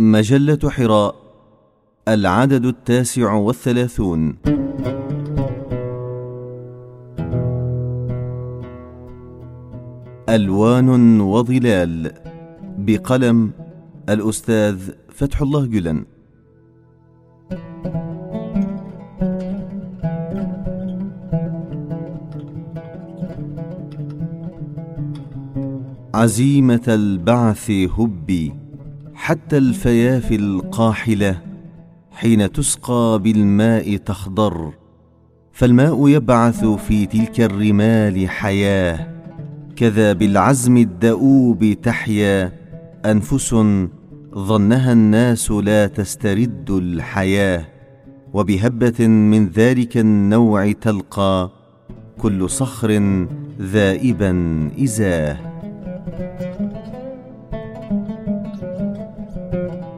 مجلة حراء العدد التاسع والثلاثون. ألوان وظلال بقلم الأستاذ فتح الله جلن. عزيمة البعث هبي. حتى الفيافي القاحلة حين تسقى بالماء تخضر فالماء يبعث في تلك الرمال حياة. كذا بالعزم الدؤوب تحيا أنفس ظنها الناس لا تسترد الحياة. وبهبة من ذلك النوع تلقى كل صخر ذائبا إزاه. Thank you.